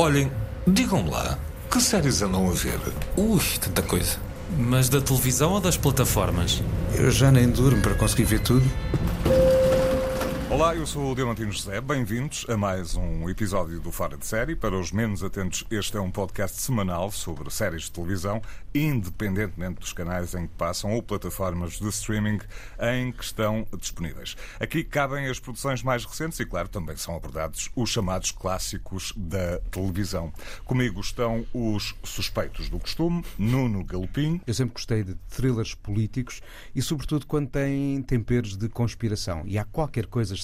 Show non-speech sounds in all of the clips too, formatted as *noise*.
Olhem, digam-me lá, que séries andam a ver? Ui, tanta coisa. Mas da televisão ou das plataformas? Eu já nem durmo para conseguir ver tudo. Olá, eu sou o Diamantino José. Bem-vindos a mais um episódio do Fora de Série. Para os menos atentos, este é um podcast semanal sobre séries de televisão, independentemente dos canais em que passam ou plataformas de streaming em que estão disponíveis. Aqui cabem as produções mais recentes e, claro, também são abordados os chamados clássicos da televisão. Comigo estão os suspeitos do costume, Nuno Galopim. Eu sempre gostei de thrillers políticos e, sobretudo, quando têm temperos de conspiração. E há qualquer coisa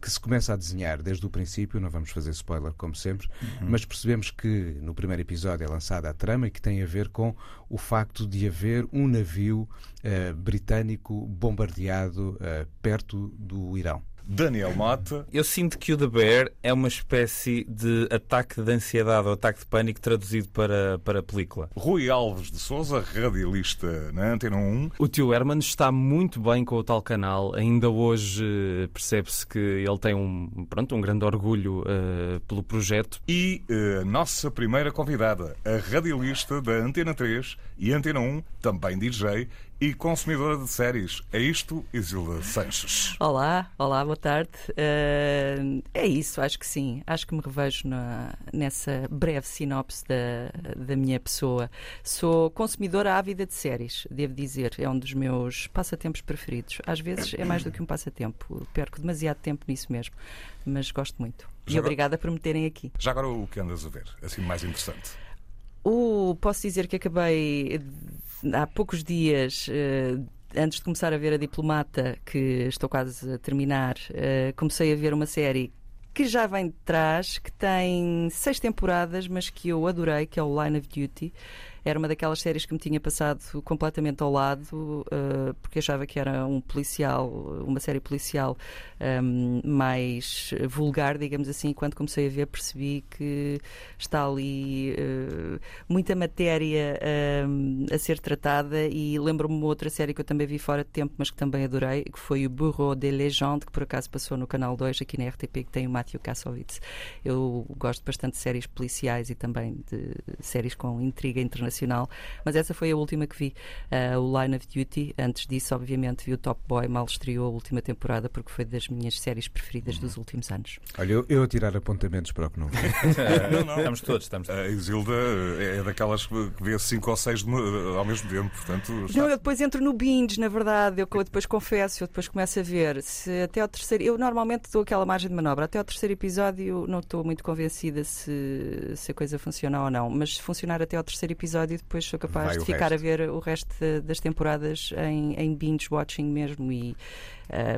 que se começa a desenhar desde o princípio, não vamos fazer spoiler como sempre, uhum. mas percebemos que no primeiro episódio é lançada a trama e que tem a ver com o facto de haver um navio uh, britânico bombardeado uh, perto do Irão. Daniel Mota. Eu sinto que o The Bear é uma espécie de ataque de ansiedade ou ataque de pânico traduzido para, para a película. Rui Alves de Souza, radialista na Antena 1. O tio Herman está muito bem com o tal canal. Ainda hoje eh, percebe-se que ele tem um, pronto, um grande orgulho uh, pelo projeto. E a uh, nossa primeira convidada, a radialista da Antena 3 e Antena 1, também DJ e consumidora de séries. É isto, Isilda Sanches? Olá, olá, boa tarde. Uh, é isso, acho que sim. Acho que me revejo na, nessa breve sinopse da, da minha pessoa. Sou consumidora ávida de séries, devo dizer. É um dos meus passatempos preferidos. Às vezes é mais do que um passatempo. Perco demasiado tempo nisso mesmo, mas gosto muito. Já e obrigada por me terem aqui. Já agora o que andas a ver, assim mais interessante? O, posso dizer que acabei há poucos dias. Uh, antes de começar a ver a Diplomata, que estou quase a terminar, uh, comecei a ver uma série que já vem de trás, que tem seis temporadas, mas que eu adorei, que é o Line of Duty. Era uma daquelas séries que me tinha passado completamente ao lado, uh, porque achava que era um policial, uma série policial um, mais vulgar, digamos assim. Quando comecei a ver, percebi que está ali uh, muita matéria um, a ser tratada. E lembro-me uma outra série que eu também vi fora de tempo, mas que também adorei, que foi o Bureau de Legende, que por acaso passou no Canal 2 aqui na RTP, que tem o Matthew Kassovitz. Eu gosto bastante de séries policiais e também de séries com intriga internacional internacional, mas essa foi a última que vi, uh, o Line of Duty. Antes disso, obviamente, vi o Top Boy, mal estreou a última temporada, porque foi das minhas séries preferidas dos últimos anos. Olha, eu, eu a tirar apontamentos para o que não vi. *laughs* não, não. Estamos todos, estamos A Isilda é daquelas que vê cinco ou seis ao mesmo tempo, portanto... Não, eu depois entro no binge, na verdade, eu depois confesso, eu depois começo a ver. Se até ao terceiro... Eu normalmente dou aquela margem de manobra. Até ao terceiro episódio não estou muito convencida se, se a coisa funciona ou não, mas se funcionar até ao terceiro episódio episódio e depois sou capaz Vai de ficar resto. a ver o resto das temporadas em, em binge watching mesmo e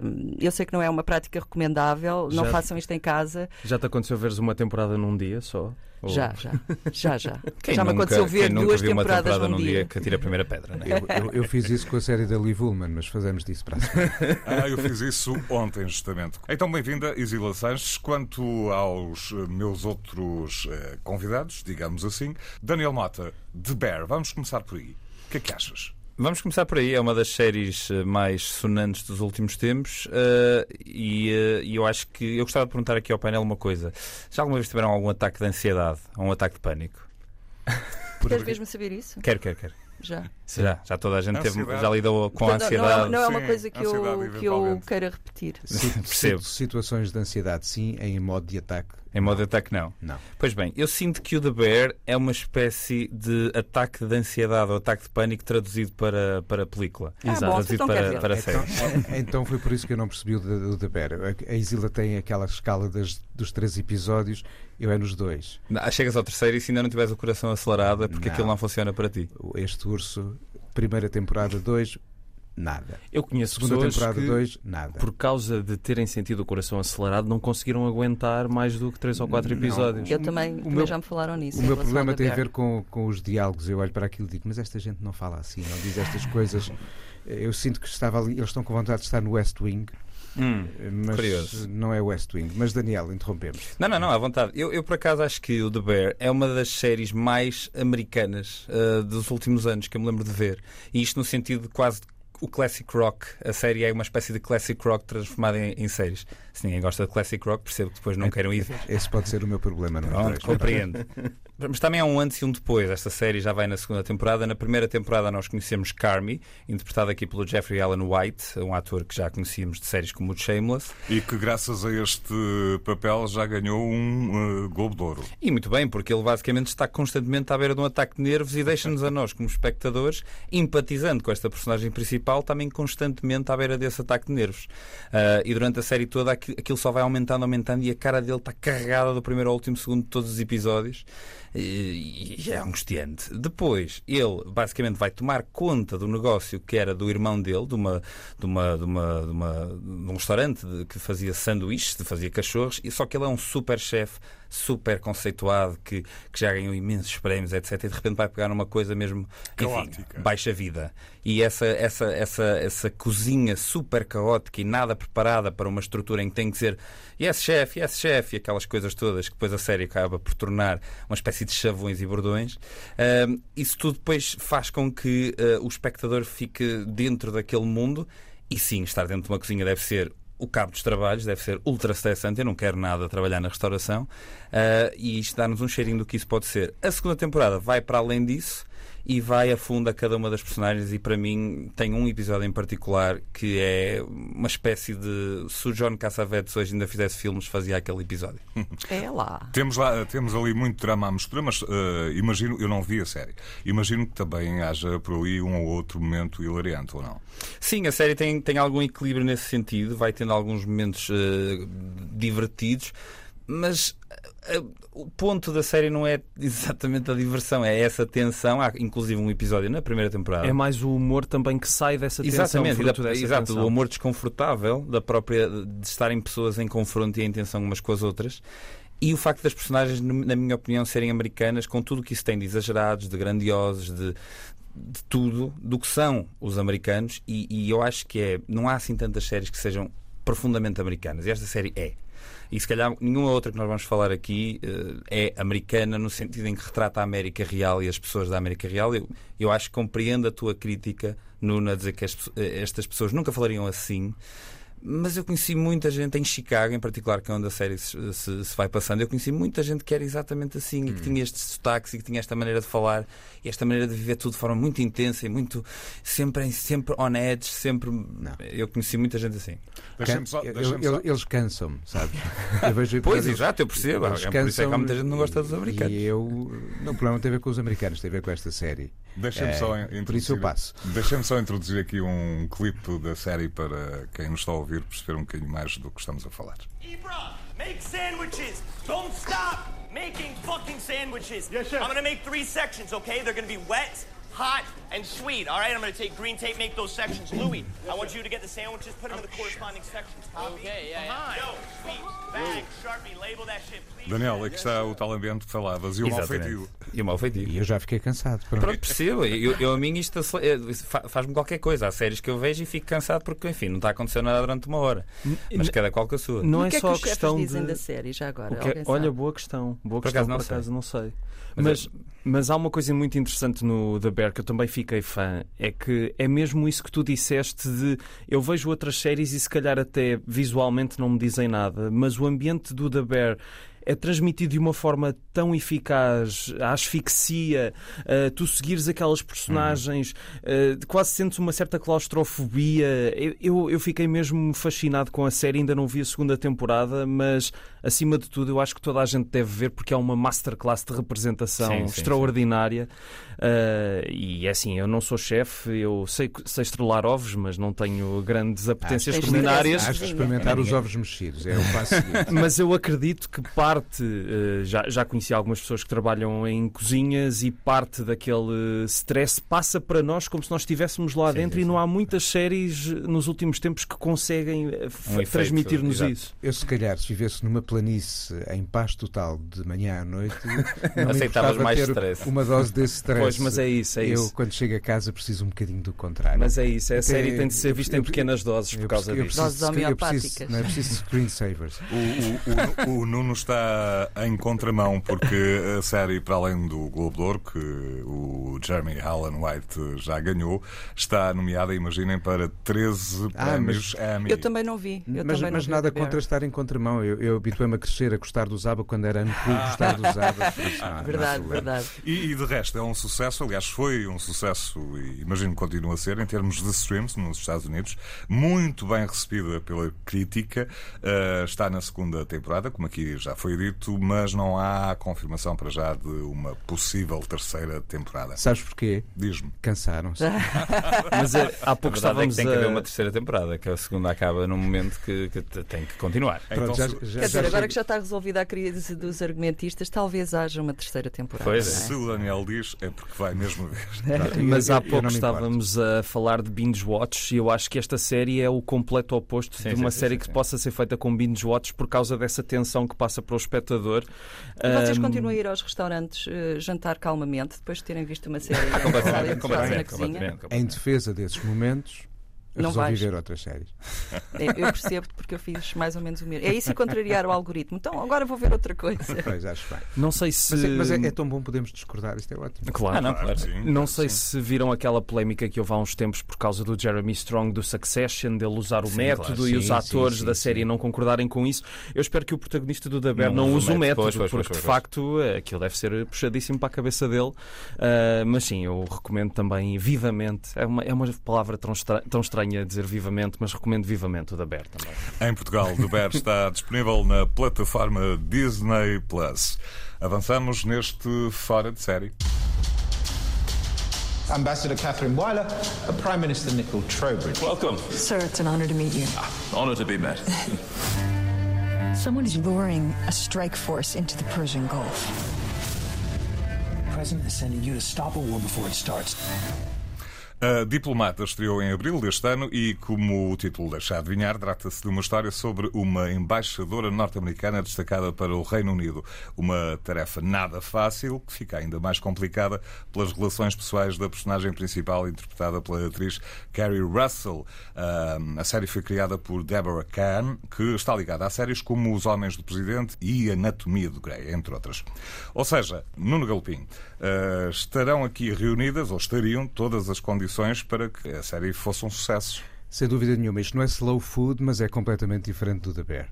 um, eu sei que não é uma prática recomendável, já, não façam isto em casa. Já te aconteceu veres uma temporada num dia só? Ou... Já, já, já, já. *laughs* Quem já me aconteceu ver duas temporadas temporada num dia. dia que atira a primeira pedra, né? eu, eu, eu, fiz isso com a série da Liv Ullman, mas fazemos disso para a semana. *laughs* ah, eu fiz isso ontem, justamente. Então, bem-vinda, Isila Sanches. Quanto aos eh, meus outros uh, convidados, digamos assim, Daniel Mota, de Bear, vamos começar por aí. O que é que achas? Vamos começar por aí. É uma das séries eh, mais sonantes dos últimos tempos uh, e, uh, e, eu acho que eu gostava de perguntar aqui ao painel uma coisa. Já alguma vez tiveram algum ataque de ansiedade ou um ataque de pânico? Queres mesmo saber isso? Quero, quero, quero. Já. Já, já toda a gente teve, já lidou com a ansiedade. Não, não, não é uma coisa que eu, que eu queira repetir. *laughs* Sim, percebo. Situações de ansiedade, sim, em modo de ataque. Em modo de ataque, não. Não. Pois bem, eu sinto que o The Bear é uma espécie de ataque de ansiedade ou ataque de pânico traduzido para, para a película. Ah, Exato. Bom, traduzido então para, para a série. Então, então foi por isso que eu não percebi o The, o The Bear. A Isila tem aquela escala das, dos três episódios, eu é nos dois. Não, chegas ao terceiro e se ainda não tiveres o coração acelerado é porque não. aquilo não funciona para ti. Este urso, primeira temporada 2, nada. Eu conheço Segunda pessoas temporada que, 2, nada. por causa de terem sentido o coração acelerado, não conseguiram aguentar mais do que 3 ou 4 episódios. Eu também, o meu, já me falaram nisso. O meu problema tem a ver com, com os diálogos. Eu olho para aquilo e digo, mas esta gente não fala assim, não diz estas coisas. Eu sinto que estava ali, eles estão com vontade de estar no West Wing. Hum, mas curioso. não é West Wing. Mas Daniel, interrompemos. Não, não, não, à vontade. Eu, eu por acaso acho que o The Bear é uma das séries mais americanas uh, dos últimos anos que eu me lembro de ver. E isto no sentido de quase o classic rock, a série é uma espécie de classic rock transformada em, em séries. Se ninguém gosta de classic rock, percebo que depois não queiram ir ver. Esse pode ser o meu problema, não é? Pronto, compreendo. *laughs* Mas também há um antes e um depois. Esta série já vai na segunda temporada. Na primeira temporada nós conhecemos Carmy, interpretado aqui pelo Jeffrey Allen White, um ator que já conhecíamos de séries como o Shameless. E que graças a este papel já ganhou um uh, Globo de Ouro. E muito bem, porque ele basicamente está constantemente à beira de um ataque de nervos e deixa-nos a nós, como espectadores, empatizando com esta personagem principal, também constantemente à beira desse ataque de nervos. Uh, e durante a série toda aquilo só vai aumentando, aumentando e a cara dele está carregada do primeiro ao último segundo de todos os episódios e é angustiante. Depois, ele basicamente vai tomar conta do negócio que era do irmão dele, de, uma, de, uma, de, uma, de, uma, de um restaurante que fazia sanduíches, fazia cachorros, e só que ele é um super chefe super conceituado, que, que já ganhou imensos prémios, etc. E de repente vai pegar numa coisa mesmo enfim, baixa vida. E essa, essa, essa, essa cozinha super caótica e nada preparada para uma estrutura em que tem que ser yes, chefe, yes, chefe, e aquelas coisas todas que depois a série acaba por tornar uma espécie de chavões e bordões. Uh, isso tudo depois faz com que uh, o espectador fique dentro daquele mundo. E sim, estar dentro de uma cozinha deve ser o cabo dos trabalhos deve ser ultra estressante. Eu não quero nada trabalhar na restauração. Uh, e isto dá-nos um cheirinho do que isso pode ser. A segunda temporada vai para além disso e vai a fundo a cada uma das personagens e para mim tem um episódio em particular que é uma espécie de se o John Cassavetes hoje ainda fizesse filmes fazia aquele episódio. É lá. Temos lá temos ali muito drama à mistura mas uh, imagino eu não vi a série. Imagino que também haja por ali um ou outro momento hilariante ou não? Sim a série tem, tem algum equilíbrio nesse sentido vai tendo alguns momentos uh, divertidos mas o ponto da série não é *laughs* exatamente a diversão, é essa tensão. Há inclusive um episódio na primeira temporada. É mais o humor também que sai dessa tensão. Exatamente, da, exato, tensão. o humor desconfortável da própria de estarem pessoas em confronto e em tensão umas com as outras. E o facto das personagens, na minha opinião, serem americanas, com tudo o que isso tem de exagerados, de grandiosos, de, de tudo, do que são os americanos. E, e eu acho que é. Não há assim tantas séries que sejam profundamente americanas. E esta série é. E se calhar nenhuma outra que nós vamos falar aqui uh, é americana no sentido em que retrata a América Real e as pessoas da América Real. Eu, eu acho que compreendo a tua crítica, Nuno, a dizer que as, eh, estas pessoas nunca falariam assim. Mas eu conheci muita gente em Chicago, em particular, que é onde a série se, se, se vai passando. Eu conheci muita gente que era exatamente assim hum. e que tinha estes sotaques e que tinha esta maneira de falar e esta maneira de viver tudo de forma muito intensa e muito sempre, sempre on edge. Sempre. Não. Eu conheci muita gente assim. Can, só, só. Eles cansam-me, sabes? *laughs* Eu vejo pois, exato, eu percebo. Eles é por isso é que há muita gente que não gosta dos americanos. E eu. Não, o problema não tem a ver com os americanos, tem a ver com esta série. Deixa-me é, só introduzir. Por isso eu passo. Deixa-me só introduzir aqui um clipe da série para quem nos está a ouvir ouvir perceber um bocadinho mais do que estamos a falar. Ibra, make sandwiches. Don't stop making fucking sandwiches. Yes, chef. I'm gonna make three sections, okay? They're gonna be wet, hot, and sweet. All right, I'm going to take green tape, make those sections. Louis, I want you to get the sandwiches, put them in the corresponding sections. Okay, yeah, yeah. Yo, sweet, bag, sharpie, label that shit, please. Daniel, aqui está o tal ambiente que falavas e o mal feitio. E o mal feitio. E eu já fiquei cansado. Pronto, pronto percebo. Eu, eu, a mim isto eh, faz-me qualquer coisa. Há séries que eu vejo e fico cansado porque, enfim, não está acontecendo nada durante uma hora. Mas cada qual com a sua. Não é que só é que a questão dizem de... da série já agora? É... Olha, boa questão. Boa por questão, acaso, por acaso, não sei. Mas, mas, há uma coisa muito interessante no The Bear que eu também fiquei fã. É que é mesmo isso que tu disseste de eu vejo outras séries e se calhar até visualmente não me dizem nada, mas o ambiente do The Bear é transmitido de uma forma tão eficaz, a asfixia, uh, tu seguires aquelas personagens, uh, quase sentes uma certa claustrofobia. Eu, eu, eu, fiquei mesmo fascinado com a série, ainda não vi a segunda temporada, mas acima de tudo eu acho que toda a gente deve ver porque é uma masterclass de representação sim, sim, extraordinária. Sim. Uh, e é assim, eu não sou chefe, eu sei, sei estrelar ovos, mas não tenho grandes apetências acho, culinárias. Acho que experimentar os ovos mexidos é o passo *laughs* seguinte. mas eu acredito que parte, uh, já, já conheci algumas pessoas que trabalham em cozinhas e parte daquele stress passa para nós como se nós estivéssemos lá dentro e não há muitas séries nos últimos tempos que conseguem eh, um transmitir-nos isso. Eu se calhar se vivesse numa planície em paz total de manhã à noite, *laughs* não aceitavas mais stress. Uma dose desse *laughs* stress. Pois, mas é isso, é eu, isso. quando chego a casa, preciso um bocadinho do contrário. Mas é isso, a Até, série tem de ser vista eu, em pequenas doses por causa disso. Doses homeopáticas. Não é preciso screensavers. O, o, o, o Nuno está está em contramão, porque a série, para além do Globo de Ouro, que o Jeremy Allen White já ganhou, está nomeada, imaginem, para 13 ah, prémios Emmy. Eu também não vi. Eu mas mas nada contra estar em contramão. Eu, eu habituei-me a crescer a gostar do Zaba quando era ano clube, gostar do Zaba. *laughs* Não, verdade, verdade. E, e, de resto, é um sucesso, aliás, foi um sucesso, e imagino que continua a ser, em termos de streams nos Estados Unidos, muito bem recebida pela crítica. Uh, está na segunda temporada, como aqui já foi dito, mas não há confirmação para já de uma possível terceira temporada. Sabes porquê? Diz-me. Cansaram-se. *laughs* mas é, há pouco a estávamos é que tem a... que haver uma terceira temporada, que a segunda acaba num momento que, que tem que continuar. Pronto, então, já, já, Quer dizer, agora que já está resolvida a crise dos argumentistas, talvez haja uma terceira temporada. Pois é. Se o Daniel diz, é porque vai mesmo ver. *laughs* mas há pouco estávamos a falar de binge watch e eu acho que esta série é o completo oposto sim, de uma sim, série sim, que possa ser feita com binge watch por causa dessa tensão que passa para o espectador. E vocês um... continuam a ir aos restaurantes uh, jantar calmamente depois de terem visto uma série ah, completamente, completamente, completamente, Em defesa desses momentos, não resolvi vais. ver outras séries. É, eu percebo porque eu fiz mais ou menos o mesmo. É isso e contrariar o algoritmo. Então agora vou ver outra coisa. *laughs* Pois, acho bem. Não sei se. Mas, é, mas é, é, tão bom podermos discordar, isto é ótimo. Claro, ah, não, claro. Sim, não sei sim. se viram aquela polémica que houve há uns tempos por causa do Jeremy Strong do Succession, dele usar o sim, método claro. e os atores da série não concordarem com isso. Eu espero que o protagonista do The Bear não, não use o método, pois, pois, porque pois, de facto aquilo deve ser puxadíssimo para a cabeça dele. Uh, mas sim, eu recomendo também vivamente. É uma, é uma palavra tão, tão estranha dizer vivamente mas recomendo vivamente o da Bear também. Em Portugal, o Bear *laughs* está disponível na plataforma Disney Plus. Avançamos neste Fora de Série. Ambassador Catherine Weiler, Prime Minister Nicole Trowbridge. Welcome. Sir, it's an honor to meet you. Ah, honor to be met. *laughs* Someone is luring a strike force into the Persian Gulf. The president is sending you to stop a war before it starts. A Diplomata estreou em abril deste ano e, como o título deixa adivinhar, trata-se de uma história sobre uma embaixadora norte-americana destacada para o Reino Unido. Uma tarefa nada fácil, que fica ainda mais complicada pelas relações pessoais da personagem principal, interpretada pela atriz Carrie Russell. A série foi criada por Deborah Kahn, que está ligada a séries como Os Homens do Presidente e Anatomia do Grey, entre outras. Ou seja, Nuno Galpim, eh, estarão aqui reunidas, ou estariam, todas as condições condições para que a série fosse um sucesso. Sem dúvida nenhuma. Isto não é slow food, mas é completamente diferente do The Bear.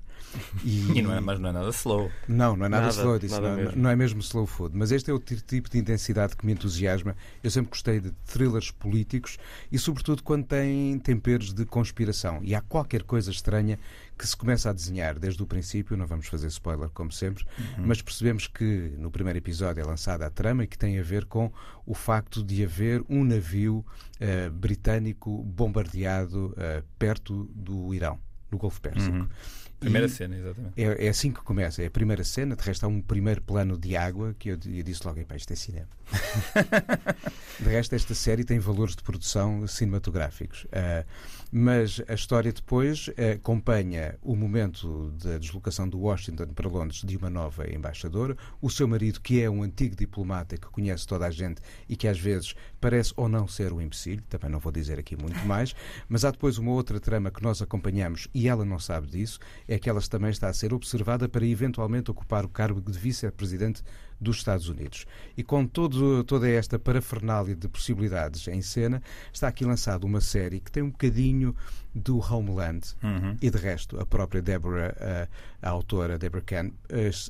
E, *laughs* e não é, mas não é nada slow. Não, não é nada, nada slow. Nada não, mesmo. não é mesmo slow food. Mas este é o tipo de intensidade que me entusiasma. Eu sempre gostei de thrillers políticos e, sobretudo, quando têm temperos de conspiração. E há qualquer coisa estranha que se começa a desenhar desde o princípio, não vamos fazer spoiler como sempre, uhum. mas percebemos que no primeiro episódio é lançada a trama e que tem a ver com o facto de haver um navio uh, britânico bombardeado uh, perto do Irão, no Golfo Pérsico. Uhum. Primeira e cena, exatamente. É, é, assim que começa, é a primeira cena, de resto há um primeiro plano de água que eu, eu disse logo, isto é cinema. *laughs* de resto, esta série tem valores de produção cinematográficos. Uh, mas a história depois acompanha o momento da deslocação de Washington para Londres de uma nova embaixadora, o seu marido, que é um antigo diplomata que conhece toda a gente e que às vezes parece ou não ser um imbecil, também não vou dizer aqui muito mais, *laughs* mas há depois uma outra trama que nós acompanhamos e ela não sabe disso, é que ela também está a ser observada para eventualmente ocupar o cargo de vice-presidente dos Estados Unidos. E com todo, toda esta parafernália de possibilidades em cena, está aqui lançada uma série que tem um bocadinho do Homeland uhum. e de resto a própria Deborah, a, a autora Deborah Kahn,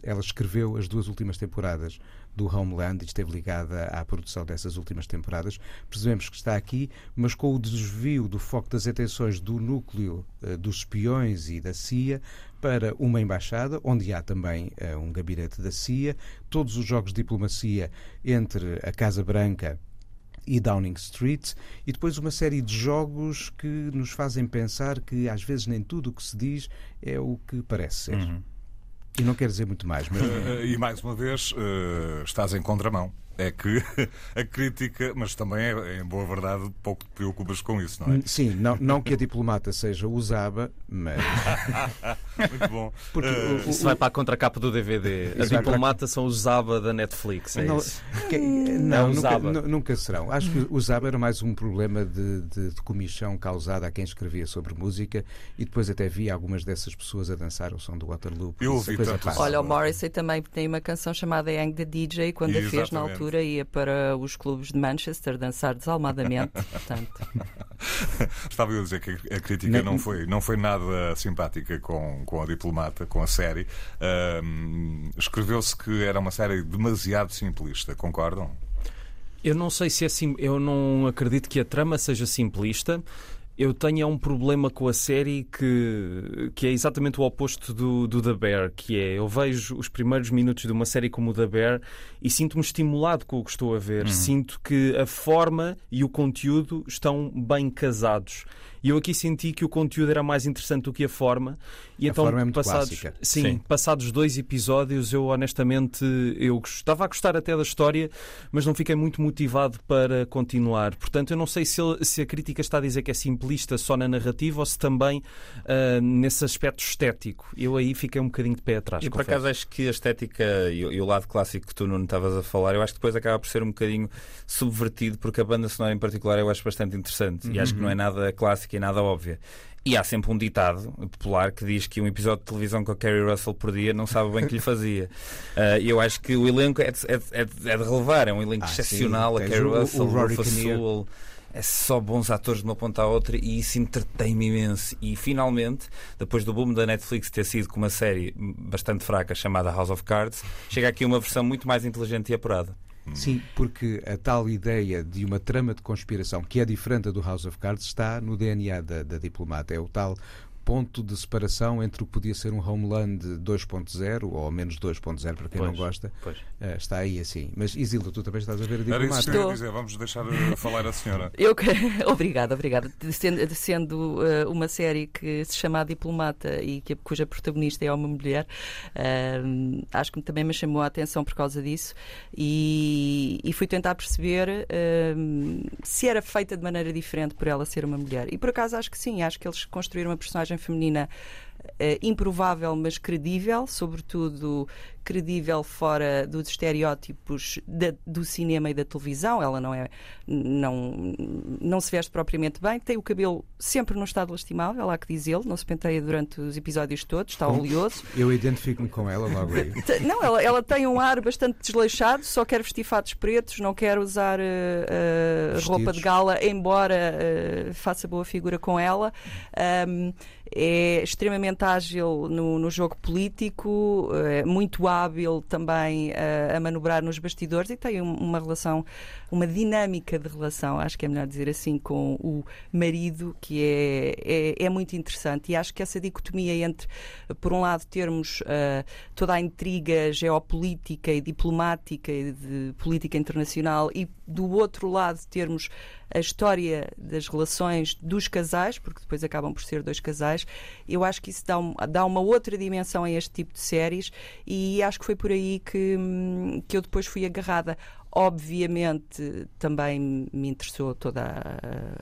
ela escreveu as duas últimas temporadas do Homeland e esteve ligada à produção dessas últimas temporadas. Percebemos que está aqui, mas com o desvio do foco das atenções do núcleo uh, dos espiões e da CIA para uma embaixada, onde há também uh, um gabinete da CIA, todos os jogos de diplomacia entre a Casa Branca e Downing Street, e depois uma série de jogos que nos fazem pensar que às vezes nem tudo o que se diz é o que parece ser. Uhum. E não quer dizer muito mais. Mas... *laughs* E mais uma vez, uh, estás em contramão. É que *laughs* a crítica, mas também é, em boa verdade, pouco te preocupas com isso, não é? Sim, não, não que a diplomata seja usada, mas. *laughs* Muito bom. Porque uh, o, isso vai para a contracapa do DVD. A diplomata para... são os Zaba da Netflix. É não, isso. Que, não, é nunca, nunca, serão. Acho que o Zaba era mais um problema de, de, de comissão causada a quem escrevia sobre música e depois até vi algumas dessas pessoas a dançar o som do Waterloo. Eu ouvi tanto Olha, o Morrissey também tem uma canção chamada Young the DJ, quando a fez na altura ia para os clubes de Manchester dançar desalmadamente. *laughs* Portanto. Estava eu a dizer que a crítica não, não, foi, não foi nada simpática com, com a diplomata, com a série. Uh, Escreveu-se que era uma série demasiado simplista, concordam? Eu não sei se é sim, eu não acredito que a trama seja simplista. Eu tenho um problema com a série que, que é exatamente o oposto do, do The Bear, que é eu vejo os primeiros minutos de uma série como o The Bear e sinto-me estimulado com o que estou a ver. Uhum. Sinto que a forma e o conteúdo estão bem casados. E eu aqui senti que o conteúdo era mais interessante do que a forma. E a então, forma é muito passados, clássica. Sim, sim, passados dois episódios, eu honestamente eu estava a gostar até da história, mas não fiquei muito motivado para continuar. Portanto, eu não sei se, se a crítica está a dizer que é simplista só na narrativa ou se também uh, nesse aspecto estético. Eu aí fiquei um bocadinho de pé atrás. E por acaso acho que a estética e, e, o lado clássico que tu não estavas a falar, eu acho que depois acaba por ser um bocadinho subvertido, porque a banda sonora em particular eu acho bastante interessante uhum. e acho que não é nada clássico que é nada óbvia. E há sempre um ditado popular que diz que um episódio de televisão com a Carrie Russell por dia não sabe bem o que lhe fazia. *laughs* E uh, eu acho que o elenco é de, é de, é de é relevar, é um elenco ah, excepcional. Sim, a Carrie Russell, o, o Rufus Sewell, é só bons atores de uma ponta à outra e isso entretém-me imenso. E finalmente, depois do boom da Netflix ter sido com uma série bastante fraca chamada House of Cards, chega aqui uma versão muito mais inteligente e apurada. Sim, porque a tal ideia de uma trama de conspiração que é diferente do House of Cards está no DNA da, da diplomata. É o tal ponto de separação entre o que podia ser um Homeland 2.0 ou menos 2.0 para quem pois, não gosta. Pois. Uh, está aí assim. Mas Isilda, tu também estás a ver a diplomata. Era isso que eu ia dizer, vamos deixar uh, falar a senhora. *laughs* Eu, *laughs* obrigada, obrigada. Sendo, sendo uh, uma série que se chama A Diplomata e que, cuja protagonista é uma mulher, acho que também me chamou a atenção por causa disso e, e fui tentar perceber se era feita de maneira diferente por ela ser uma mulher. E por acaso acho que sim, acho que eles construíram uma personagem feminina uh, improvável, mas credível, sobretudo credível fora dos estereótipos da, do cinema e da televisão. Ela não é não não se veste propriamente bem, tem o cabelo sempre num estado lastimável, há que dizê-lo, não se penteia durante os episódios todos, está oleoso. Eu identifico-me com ela logo aí. Não, ela, ela tem um ar bastante desleixado, só quer vestir fatos pretos, não quer usar uh, uh, roupa de gala, embora uh, faça boa figura com ela. Um, é extremamente ágil no, no jogo político, é muito hábil também a, a manobrar nos bastidores e tem uma relação, uma dinâmica de relação, acho que é melhor dizer assim, com o marido, que é, é, é muito interessante. E acho que essa dicotomia entre, por um lado, termos uh, toda a intriga geopolítica e diplomática e de política internacional e, do outro lado, termos a história das relações dos casais, porque depois acabam por ser dois casais, eu acho que isso dá, um, dá uma outra dimensão a este tipo de séries e acho que foi por aí que, hum, que eu depois fui agarrada Obviamente também me interessou todo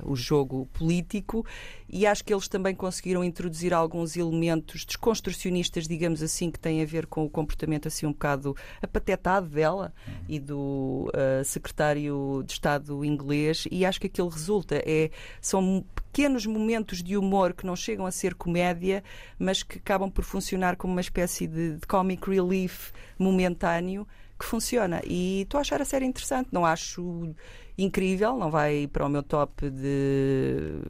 o jogo político e acho que eles também conseguiram introduzir alguns elementos desconstrucionistas, digamos assim, que têm a ver com o comportamento assim um bocado apatetado dela uhum. e do uh, secretário de Estado inglês e acho que aquilo resulta é são pequenos momentos de humor que não chegam a ser comédia, mas que acabam por funcionar como uma espécie de, de comic relief momentâneo que funciona. E estou a achar a série interessante. Não acho incrível, não vai para o meu top de,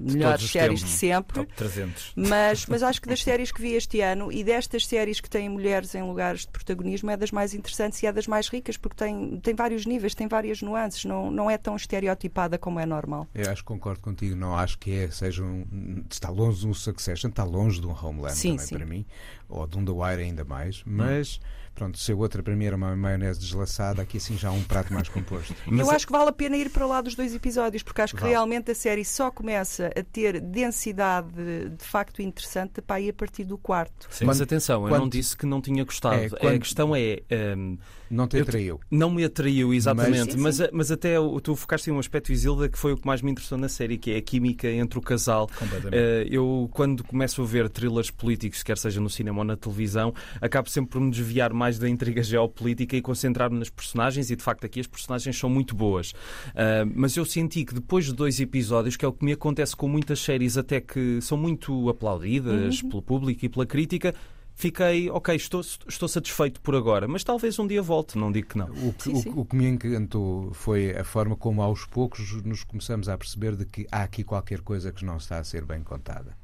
melhores séries de sempre. Top 300. Mas, mas acho que das *laughs* séries que vi este ano e destas séries que têm mulheres em lugares de protagonismo é das mais interessantes e é das mais ricas porque tem, tem vários níveis, tem várias nuances, não, não é tão estereotipada como é normal. Eu acho que concordo contigo, não acho que é, seja um, está longe de um Succession, está longe de um Homeland sim, também sim. para mim, ou de um The Wire ainda mais, mas. Hum Pronto, se a outra para mim era uma maionese deslaçada, aqui assim já há um prato mais composto. Mas eu acho que vale a pena ir para lá dos dois episódios, porque acho que vale. realmente a série só começa a ter densidade de facto interessante para ir a partir do quarto. Sim, mas atenção, eu quando... não disse que não tinha gostado. É, quando... A questão é. Um, não te atraiu. não me atraiu, exatamente. Mas, sim, sim. mas, até tu focaste em um aspecto, Isilda, que foi o que mais me interessou na série, que é a química entre o casal. Uh, eu, quando começo a ver thrillers políticos, quer seja no cinema ou na televisão, acabo sempre por me desviar mais da intriga *laughs* geopolítica e concentrar-me nas personagens, e de facto aqui as personagens são muito boas. Uh, mas eu senti que depois de dois episódios, que é o que me acontece com muitas séries, até que são muito aplaudidas uhum. pelo público e pela crítica, fiquei, ok, estou, estou satisfeito por agora, mas talvez um dia volte, não digo que não. O que, sim, sim. O, o, que me encantou foi a forma como aos poucos nos começamos a perceber de que há aqui qualquer coisa que não está a ser bem contada.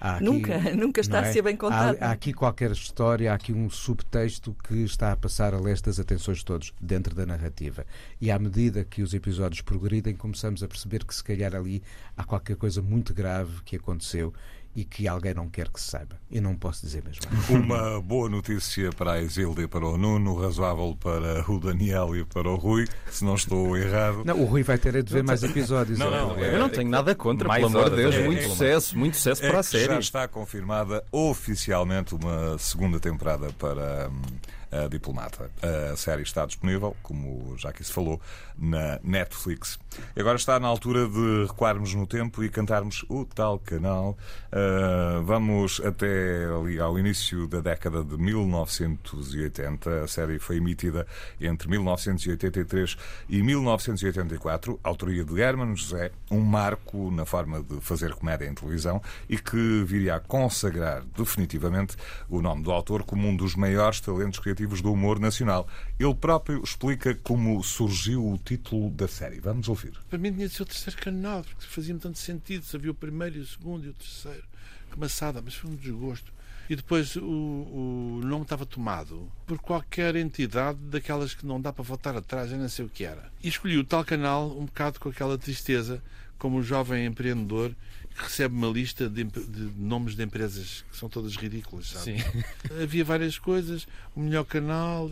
Aqui, nunca, *laughs* nunca está é? a ser bem contada. Há, há, aqui qualquer história, há aqui um subtexto que está a passar a leste das atenções de todos dentro da narrativa. E à medida que os episódios progridem, começamos a perceber que se calhar ali há qualquer coisa muito grave que aconteceu e que alguém não quer que se saiba. Eu não posso dizer mesmo. Uma boa notícia para a Isilda e para o Nuno, razoável para o Daniel e para o Rui, se não estou errado. Não, o Rui vai ter de ver mais episódios. Não, não, é, eu não tenho nada contra, pelo amor de Deus. É, muito é, sucesso, muito sucesso é para a série. Já está confirmada oficialmente uma segunda temporada para. Hum, a Diplomata. A série está disponível, como já aqui se falou, na Netflix. E agora está na altura de recuarmos no tempo e cantarmos o tal canal. Uh, vamos até ali ao início da década de 1980. A série foi emitida entre 1983 e 1984, autoria de Herman José, um marco na forma de fazer comédia em televisão e que viria a consagrar definitivamente o nome do autor como um dos maiores talentos criativos do humor nacional. Ele próprio explica como surgiu o título da série. Vamos ouvir. Para mim tinha de ser o terceiro canal, porque fazia-me tanto sentido. Se havia o primeiro, o segundo e o terceiro. Que maçada, mas foi um desgosto. E depois o, o nome estava tomado por qualquer entidade daquelas que não dá para voltar atrás, eu não sei o que era. E escolhi o tal canal um bocado com aquela tristeza, como um jovem empreendedor recebe uma lista de, de, nomes de empresas que são todas ridículas, sabe? Sim. *laughs* Havia várias coisas, o melhor canal,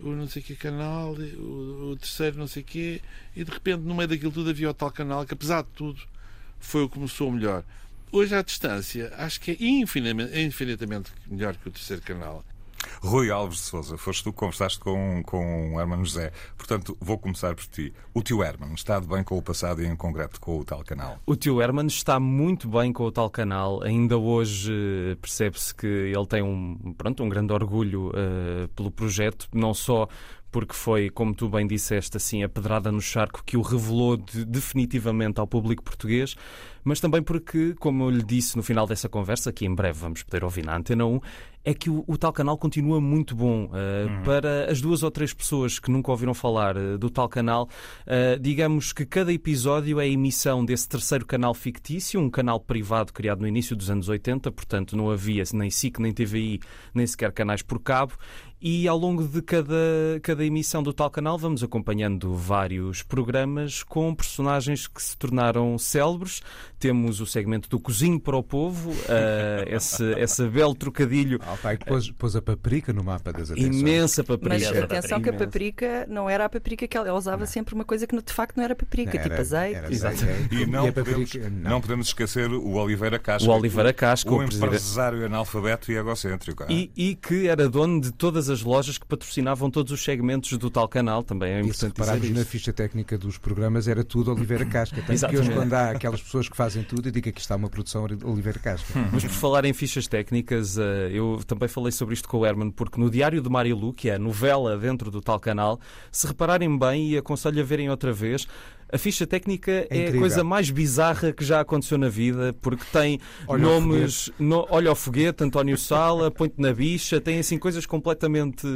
o não sei que canal, o, o, terceiro não sei quê, e de repente no meio daquilo tudo havia o tal canal que apesar de tudo foi o que começou melhor. Hoje à distância acho que é infinitamente, infinitamente melhor que o terceiro canal. Rui Alves de Souza, foste tu que conversaste com, com o Herman José. Portanto, vou começar por ti. O tio Herman está de bem com o passado e, em concreto, com o tal canal? O tio Herman está muito bem com o tal canal. Ainda hoje eh, percebe-se que ele tem um, pronto, um grande orgulho uh, pelo projeto, não só porque foi, como tu bem disseste, assim, a pedrada no charco que o revelou de, definitivamente ao público português, mas também porque, como eu lhe disse no final dessa conversa, que em breve vamos poder ouvir na Antena 1, é que o, o tal canal continua muito bom. Uh, uhum. Para as duas ou três pessoas que nunca ouviram falar uh, do tal canal, uh, digamos que cada episódio é a emissão desse terceiro canal fictício, um canal privado criado no início dos anos 80, portanto não havia nem SIC, nem TVI, nem sequer canais por cabo, e ao longo de cada, cada emissão do tal canal vamos acompanhando vários programas com personagens que se tornaram célebres. Temos o segmento do Cozinho para o Povo, uh, esse, esse belo trocadilho. *laughs* Ah, pai, pôs, pôs a paprika no mapa das atenções. Imensa paprika. Mas atenção que a paprika não era a paprika que ela, ela usava não. sempre uma coisa que de facto não era paprika, não, tipo era, azeite. Era Exatamente. E, não, e podemos, paprika, não. não. podemos esquecer o Oliveira Casca. O Oliveira Casca. O, o empresário analfabeto e egocêntrico. E, e que era dono de todas todas as lojas que patrocinavam todos os segmentos do tal canal, também é importante e se na ficha técnica dos programas era tudo Oliveira Casca. Tanto que hoje quando há aquelas pessoas que fazem tudo, eu digo que está uma produção Oliveira Casca. Mas por falar em fichas técnicas, eh, eu também falei sobre isto com o Herman, porque no Diário de Marilu, que é a novela dentro do tal canal, se repararem bem, e aconselho a verem outra vez, a ficha técnica é, é a coisa mais bizarra que já aconteceu na vida, porque tem *laughs* olha nomes. No, olha o foguete, António Sala, Ponte na Bicha, tem assim coisas completamente.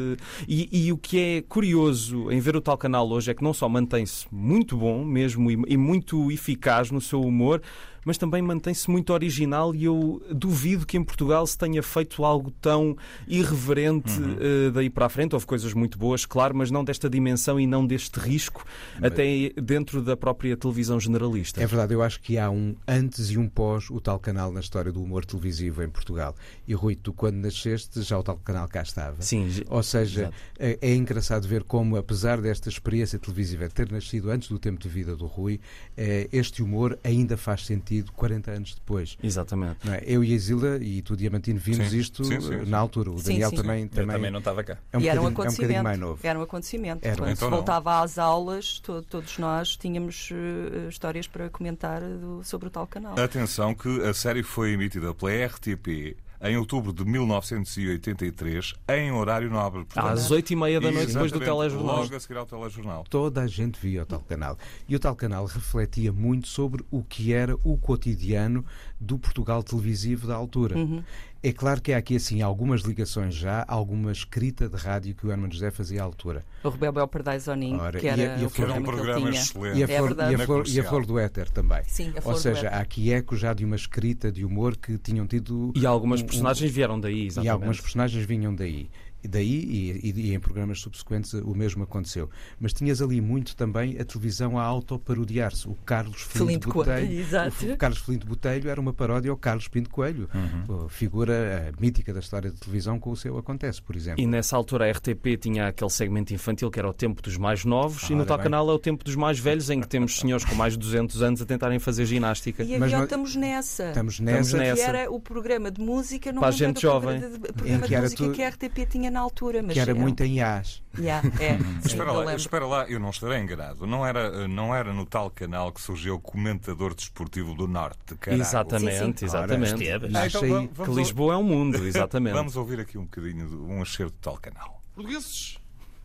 E, e, o que é curioso em ver o tal canal hoje é que não só mantém-se muito bom mesmo e, e muito eficaz no seu humor, mas também mantém-se muito original e eu duvido que em Portugal se tenha feito algo tão irreverente uhum. uh, daí para a frente. Houve coisas muito boas, claro, mas não desta dimensão e não deste risco, mas... até dentro da própria televisão generalista. É verdade, eu acho que há um antes e um pós o tal canal na história do humor televisivo em Portugal. E Rui, tu quando nasceste já o tal canal cá estava. Sim. Ou seja, é, é, engraçado ver como, apesar desta experiência televisiva ter nascido antes do tempo de vida do Rui, é, este humor ainda faz sentido 40 anos depois. Exatamente. É? Eu e a Zila e tu, Diamantino, vimos sim. isto sim, sim, na altura. O Daniel também, também. também não estava cá. É um, e era um, acontecimento. É um mais novo. Era um acontecimento. Era. Quando então se voltava às aulas, to, todos nós tínhamos uh, histórias para comentar do, sobre o tal canal. Atenção que a série foi emitida pela RTP em outubro de 1983, em horário nobre. Portanto, Às oito e meia da noite, depois do telejornal. Logo a seguir ao telejornal. Toda a gente via o tal canal. E o tal canal refletia muito sobre o que era o cotidiano do Portugal televisivo da altura. Uhum. É claro que há aqui assim algumas ligações já, alguma escrita de rádio que o Hermano José fazia à altura. O Rebel Perday Zonin, que era, e a, e a o programa, um programa excelente. E a, flor, é e, a flor, e a flor do éter também. Sim, a flor Ou seja, há aqui eco já de uma escrita de humor que tinham tido... E algumas personagens um, vieram daí, exatamente. E algumas personagens vinham daí. E daí, e, e, e, em programas subsequentes, o mesmo aconteceu. Mas tinhas ali muito também a televisão a autoparodiar-se. O Carlos Flint Botelho. O Carlos Flint Botelho era uma paródia ao Carlos Pinto Coelho, uhum. figura mítica da história de televisão com o seu Acontece, por exemplo. E nessa altura a RTP tinha aquele segmento infantil que era o tempo dos mais novos, ah, e no tal canal é o tempo dos mais velhos, em que temos senhores com mais de 200 anos a tentarem fazer ginástica. E havia Estamos Nessa. Estamos Nessa. Estamos nessa. Que era o programa de música, não para a gente jovem. De, de, programa de música tu... que a RTP tinha na altura. Mas que era muito em Yas. Yeah, é, *laughs* espera, lá, espera lá, eu não estarei enganado. Não era, não era no tal canal que surgiu o comentador desportivo do Norte. Caralho. Exatamente, sim, sim. exatamente. Ora, ah, então, vamos, que Lisboa é um mundo, *laughs* exatamente. vamos ouvir aqui um bocadinho de um acerto do tal canal. Portugueses,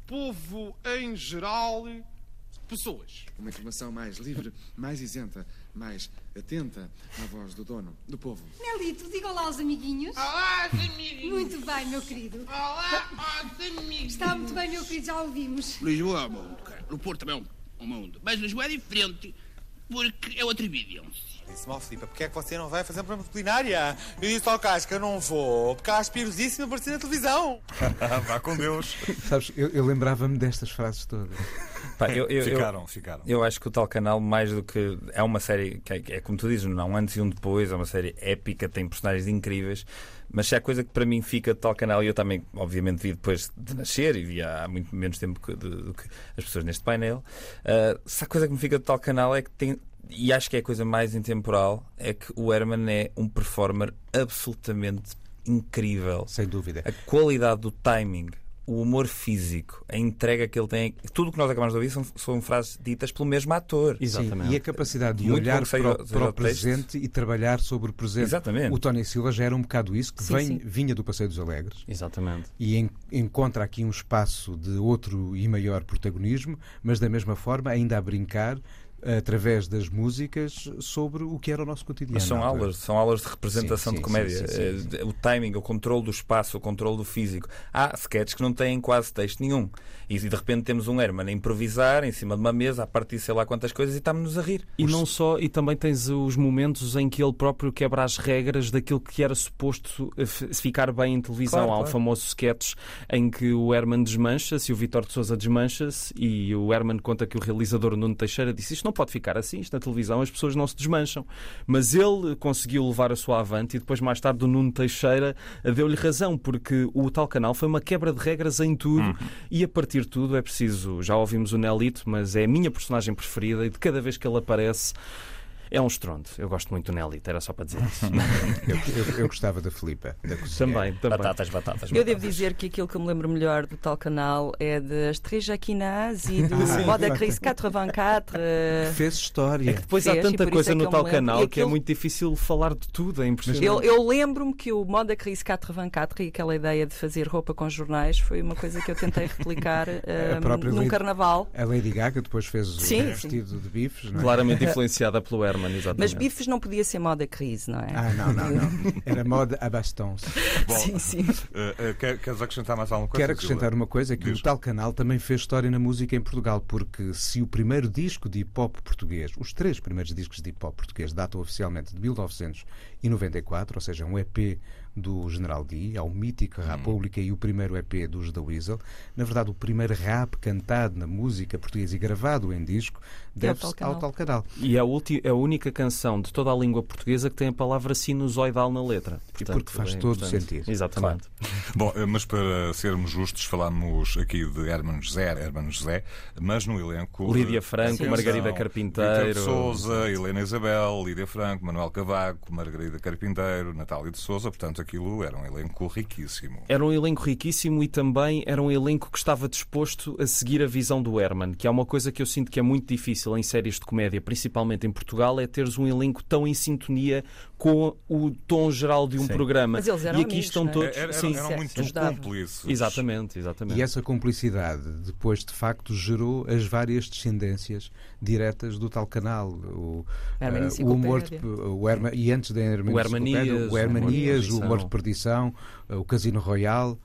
povo em geral, pessoas. Uma informação mais livre, mais isenta, mais atenta à voz do dono, do povo. Nelito, diga olá aos amiguinhos. Olá, amiguinhos. Muito bem, meu querido. Olá aos amiguinhos. Está muito bem, meu querido, já ouvimos. Lisboa é um mundo, cara. No Porto também é um mundo. Mas Lisboa é diferente porque é outra vida. Disse-me ao Filipe, porque é que você não vai fazer uma culinária? Eu disse ao Casca, eu não vou, porque acho pirosíssimo aparecer na televisão. *laughs* Vá com Deus. Sabes, eu, eu lembrava-me destas frases todas. Pá, eu, eu, ficaram, eu, ficaram. Eu acho que o tal canal, mais do que. É uma série que é, é, como tu dizes, não antes e um depois, é uma série épica, tem personagens incríveis. Mas se há coisa que para mim fica de tal canal, e eu também, obviamente, vi depois de nascer e vi há muito menos tempo do que as pessoas neste painel, uh, se há coisa que me fica de tal canal é que tem, e acho que é a coisa mais intemporal, é que o Herman é um performer absolutamente incrível. Sem dúvida. A qualidade do timing, o humor físico, a entrega que ele tem, tudo o que nós acabamos de ouvir são, são frases ditas pelo mesmo ator. Exatamente. Sim, e a capacidade de Muito olhar para, o, para o presente e trabalhar sobre o presente. Exatamente. O Tony Silva já era um bocado isso, que sim, vem, sim. vinha do Passeio dos Alegres. Exatamente. E en, encontra aqui um espaço de outro e maior protagonismo, mas da mesma forma ainda a brincar através das músicas sobre o que era o nosso cotidiano. Mas são aulas, são aulas de representação sim, sim, de comédia. Sim, eh, o timing, o controle do espaço, o controle do físico. Há sketches que não têm quase texto nenhum. E de repente temos um Herman a improvisar em cima de uma mesa, a partir sei lá quantas coisas e estamos-nos a rir. E não só, e também tens os momentos em que ele próprio quebra as regras daquilo que era suposto eh, ficar bem em televisão. Claro, Há um claro. famoso sketch em que o Herman desmancha-se e o Vitor de Souza desmancha-se e o Herman conta que o realizador Nuno Teixeira disse isto não pode ficar assim, isto na televisão as pessoas não se desmancham. Mas ele conseguiu levar a sua avante e depois, mais tarde, o Nuno Teixeira deu-lhe razão, porque o tal canal foi uma quebra de regras em tudo uhum. e a partir de tudo é preciso. Já ouvimos o Nelito, mas é a minha personagem preferida e de cada vez que ele aparece é um estrondo. Eu gosto muito do Nelito, era só para dizer isso. *laughs* eu, eu, eu, *laughs* gostava da Filipa, da Também, também. Batatas, batatas. Eu devo dizer que aquilo que eu me lembro melhor do tal canal é das Três Jaquinas e do *laughs* Moda Crise 84. Fez história. É que depois Fez, há tanta coisa é no tal canal aquilo... que é muito difícil falar de tudo, é impressionante. Eu, eu lembro-me que o Moda Crise 84 e aquela ideia de fazer roupa com jornais foi uma coisa que eu tentei replicar um, num Lady, carnaval. A Lady Gaga depois fez sim, o vestido sim. de bifes. Claramente influenciada pelo Era Herman, exatamente. Mas bifes não podia ser moda crise, não é? Ah, não, não, não. Era moda a bastões. Bom, sim, sim. Uh, uh, quer, queres acrescentar mais alguma coisa? Quero acrescentar uma coisa, que Diz. o tal canal também fez história na música em Portugal, porque se o primeiro disco de hip-hop português, os três primeiros discos de hip-hop português datam oficialmente de 1994, ou seja, um EP do General D, ao mítico República e o primeiro EP dos The Weasel. Na verdade, o primeiro rap cantado na música portuguesa e gravado em disco É o deve-se tal ao canal. tal canal. E é a, é a única canção de toda a língua portuguesa que tem a palavra sinusoidal na letra. Portanto, porque faz é todo importante. sentido. Exatamente. Bom, uh, mas para sermos justos, falámos aqui de Hermano José, Hermano José, mas no elenco. Lídia Franco, atenção, Margarida Carpinteiro. Souza, Helena Isabel, Lídia Franco, Manuel Cavaco, Margarida Carpinteiro, Natália de Souza, portanto aquilo era um elenco riquíssimo. Era um elenco riquíssimo e também era um elenco que estava disposto a seguir a visão do Herman, que é uma coisa que eu sinto que é muito difícil em séries de comédia, principalmente em Portugal, é teres um elenco tão em sintonia com o tom geral de um Sim. programa. Mas eles eram e aqui amigos, estão não é? todos. Era- sim, eram muito ajudavam. cúmplices. exatamente, exatamente. E essa cumplicidade depois, de facto, gerou as várias descendências diretas do tal canal. O, Herman eh, o humor de, o Herma, e antes da Herman O Hermanias, o Humor de Perdição. Eh, o Casino Royal.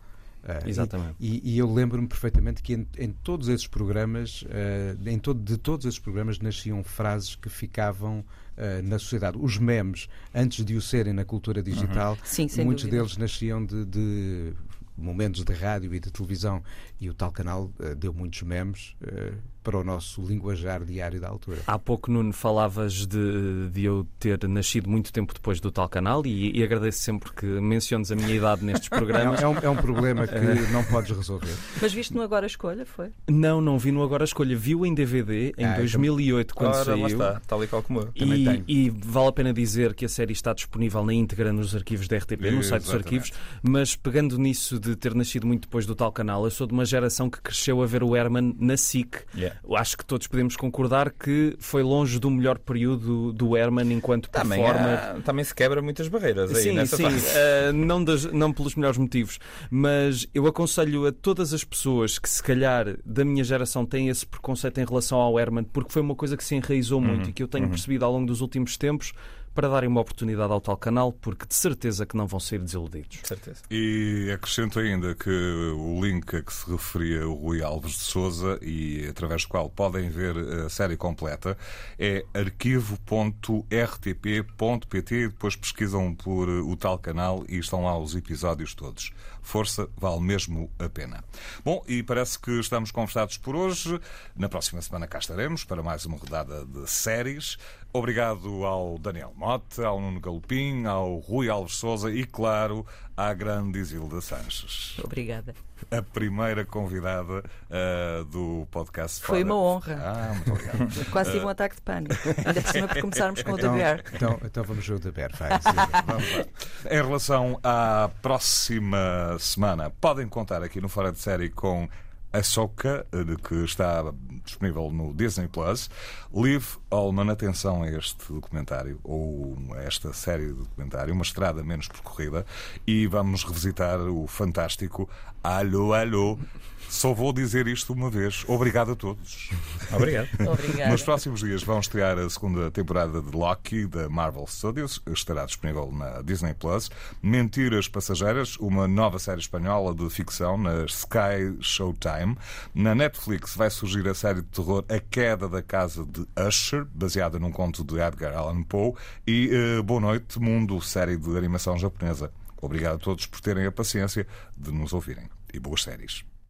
eh, e- Exatamente. E, e eu lembro-me perfeitamente que em, em todos esses programas, eh, em todo, de todos esses programas, nasciam frases que ficavam eh, na sociedade. Os memes, antes de o serem na cultura digital, Sim, sem muitos dúvida. deles nasciam de, de momentos de rádio e de televisão e o tal canal eh, deu muitos memes eh, para o nosso linguajar diário da altura. Há pouco, Nuno, falavas de, de eu ter nascido muito tempo depois do tal canal e, e agradeço sempre que menciones a minha idade nestes *laughs* programas. é um, é um problema que não podes resolver. Mas viste no Agora a Escolha, foi? Não, não vi no Agora a Escolha. Viu em DVD em Ah, 2008, quando Ora, lá saiu. está, tal e qual como eu. Também tenho. E, e vale a pena dizer que a série está disponível na íntegra nos arquivos da RTP, no site dos arquivos, mas pegando nisso de ter nascido muito depois do tal canal, eu sou de uma geração que cresceu a ver o Herman na SIC. Yeah. Eu Acho que todos podemos concordar que foi longe do melhor período do Herman enquanto Também, performer. há- também se quebra muitas barreiras aí Sim, nessa sim, fase. eh, não, das- não pelos melhores motivos, mas eu aconselho a todas as pessoas que, se calhar, da minha geração têm esse preconceito em relação ao Herman, porque foi uma coisa que se enraizou muito e que eu tenho percebido ao longo dos últimos tempos, para darem uma oportunidade ao tal canal, porque de certeza que não vão sair desiludidos. De certeza. E acrescento ainda que o link a que se referia o Rui Alves de Souza e através do qual podem ver a série completa é arquivo.rtp.pt e depois pesquisam por o tal canal e estão lá os episódios todos. Força, vale mesmo a pena. Bom, e parece que estamos conversados por hoje. Na próxima semana cá estaremos para mais uma rodada de séries. Obrigado ao Daniel Mote, ao Nuno Galopim, ao Rui Alves Souza e, claro, à grande Isilda Sanches, Obrigada. a primeira convidada ah, do podcast. Foi Fora. uma honra. Ah, muito obrigado. *laughs* Quase tive um ataque de pânico. Ainda por cima por começarmos com o The Então, então, então vamos ver o The Bear. Vai, *laughs* Vamos lá. Em relação à próxima semana, podem contar aqui no Fora de Série com a Soca, que está disponível no Disney Plus. Liv Allman, atenção a este documentário, ou a esta série de documentário, uma estrada menos percorrida, e vamos revisitar o fantástico Alô, Alô. Só vou dizer isto uma vez. Obrigado a todos. *laughs* Obrigado. Obrigada. Nos próximos dias vão estrear a segunda temporada de Loki da Marvel Studios, estará disponível na Disney Plus. Mentiras Passageiras, uma nova série espanhola de ficção na Sky Showtime. Na Netflix vai surgir a série de terror A Queda da Casa de Usher, baseada num conto de Edgar Allan Poe. E eh, Boa Noite Mundo, série de animação japonesa. Obrigado a todos por terem a paciência de nos ouvirem. E boas séries.